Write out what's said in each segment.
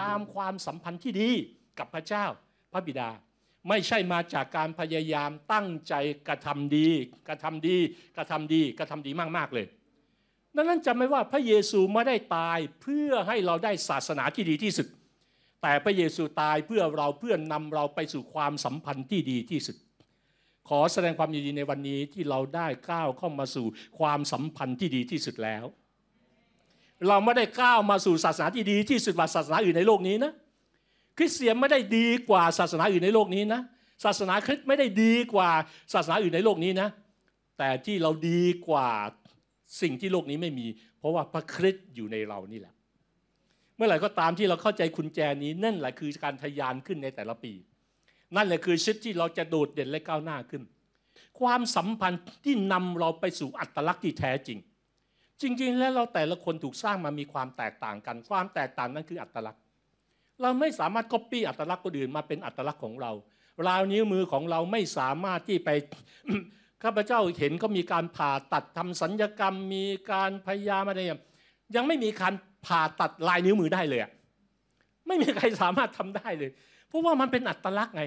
ตามความสัมพันธ์ที่ดีกับพระเจ้าพระบิดา ไม่ใช่มาจากการพยายามตั้งใจกระทำดี กระทำดี กระทำดีกระทำดีมากๆเลยดังนั้นจำไว้ว่าพระเยซูไม่ได้ตายเพื่อให้เราได้ศาสนาที่ดีที่สุด แต่พระเยซูตายเพื่อเราเพื่อนำเราไปสู่ความสัมพันธ์ที่ดีที่สุด ขอแสดงความยินดีในวันนี้ที่เราได้ก้าวเข้ามาสู่ความสัมพันธ์ที่ดีที่สุดแล้ว เราไม่ได้ก้าวมาสู่ศาสนาที่ดีที่สุดกว่าศาสนาอื่นในโลกนี้นะคริสเตียนไม่ได้ดีกว่าศาสนาอื่นในโลกนี้นะศาสนาคริสต์ไม่ได้ดีกว่าศาสนาอื่นในโลกนี้นะ แต่ที่เราดีกว่าสิ่งที่โลกนี้ไม่มี เพราะว่าพระคริสต์อยู่ในเรานี่แหละ เมื่อไหร่ก็ตามที่เราเข้าใจคุณแจนี้นั่นแหละคือการทะยานขึ้นในแต่ละปี นั่นแหละคือชีวิตที่เราจะโดดเด่นและก้าวหน้าขึ้น ความสัมพันธ์ที่นำเราไปสู่อัตลักษณ์ที่แท้จริง จริง ๆ แล้วเราแต่ละคนถูกสร้างมามีความแตกต่างกัน ความแตกต่างนั้นคืออัตลักษณ์ เราไม่สามารถก๊อปปี้อัตลักษณ์คนอื่นมาเป็นอัตลักษณ์ของเราราวนิ้วมือของเราไม่สามารถที่ไปข้าพเจ้าเห็นก็มีการผ่าตัดทำสัญญกรรม มีการพยายามอะไรอย่างยังไม่มีการผ่าตัดลายนิ้วมือได้เลยไม่มีใครสามารถทำได้เลย เพราะว่ามันเป็นอัตลักษณ์ไง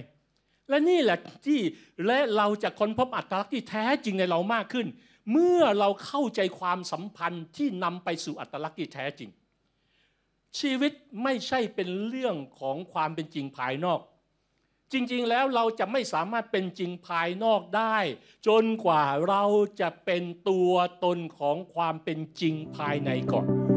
และนี่แหละที่และเราจะค้นพบอัตลักษณ์ที่แท้จริงในเรามากขึ้น เมื่อเราเข้าใจความสัมพันธ์ที่นำไปสู่อัตลักษณ์ที่แท้จริง ชีวิตไม่ใช่เป็นเรื่องของความเป็นจริงภายนอก จริงๆแล้วเราจะไม่สามารถเป็นจริงภายนอกได้ จนกว่าเราจะเป็นตัวตนของความเป็นจริงภายในก่อน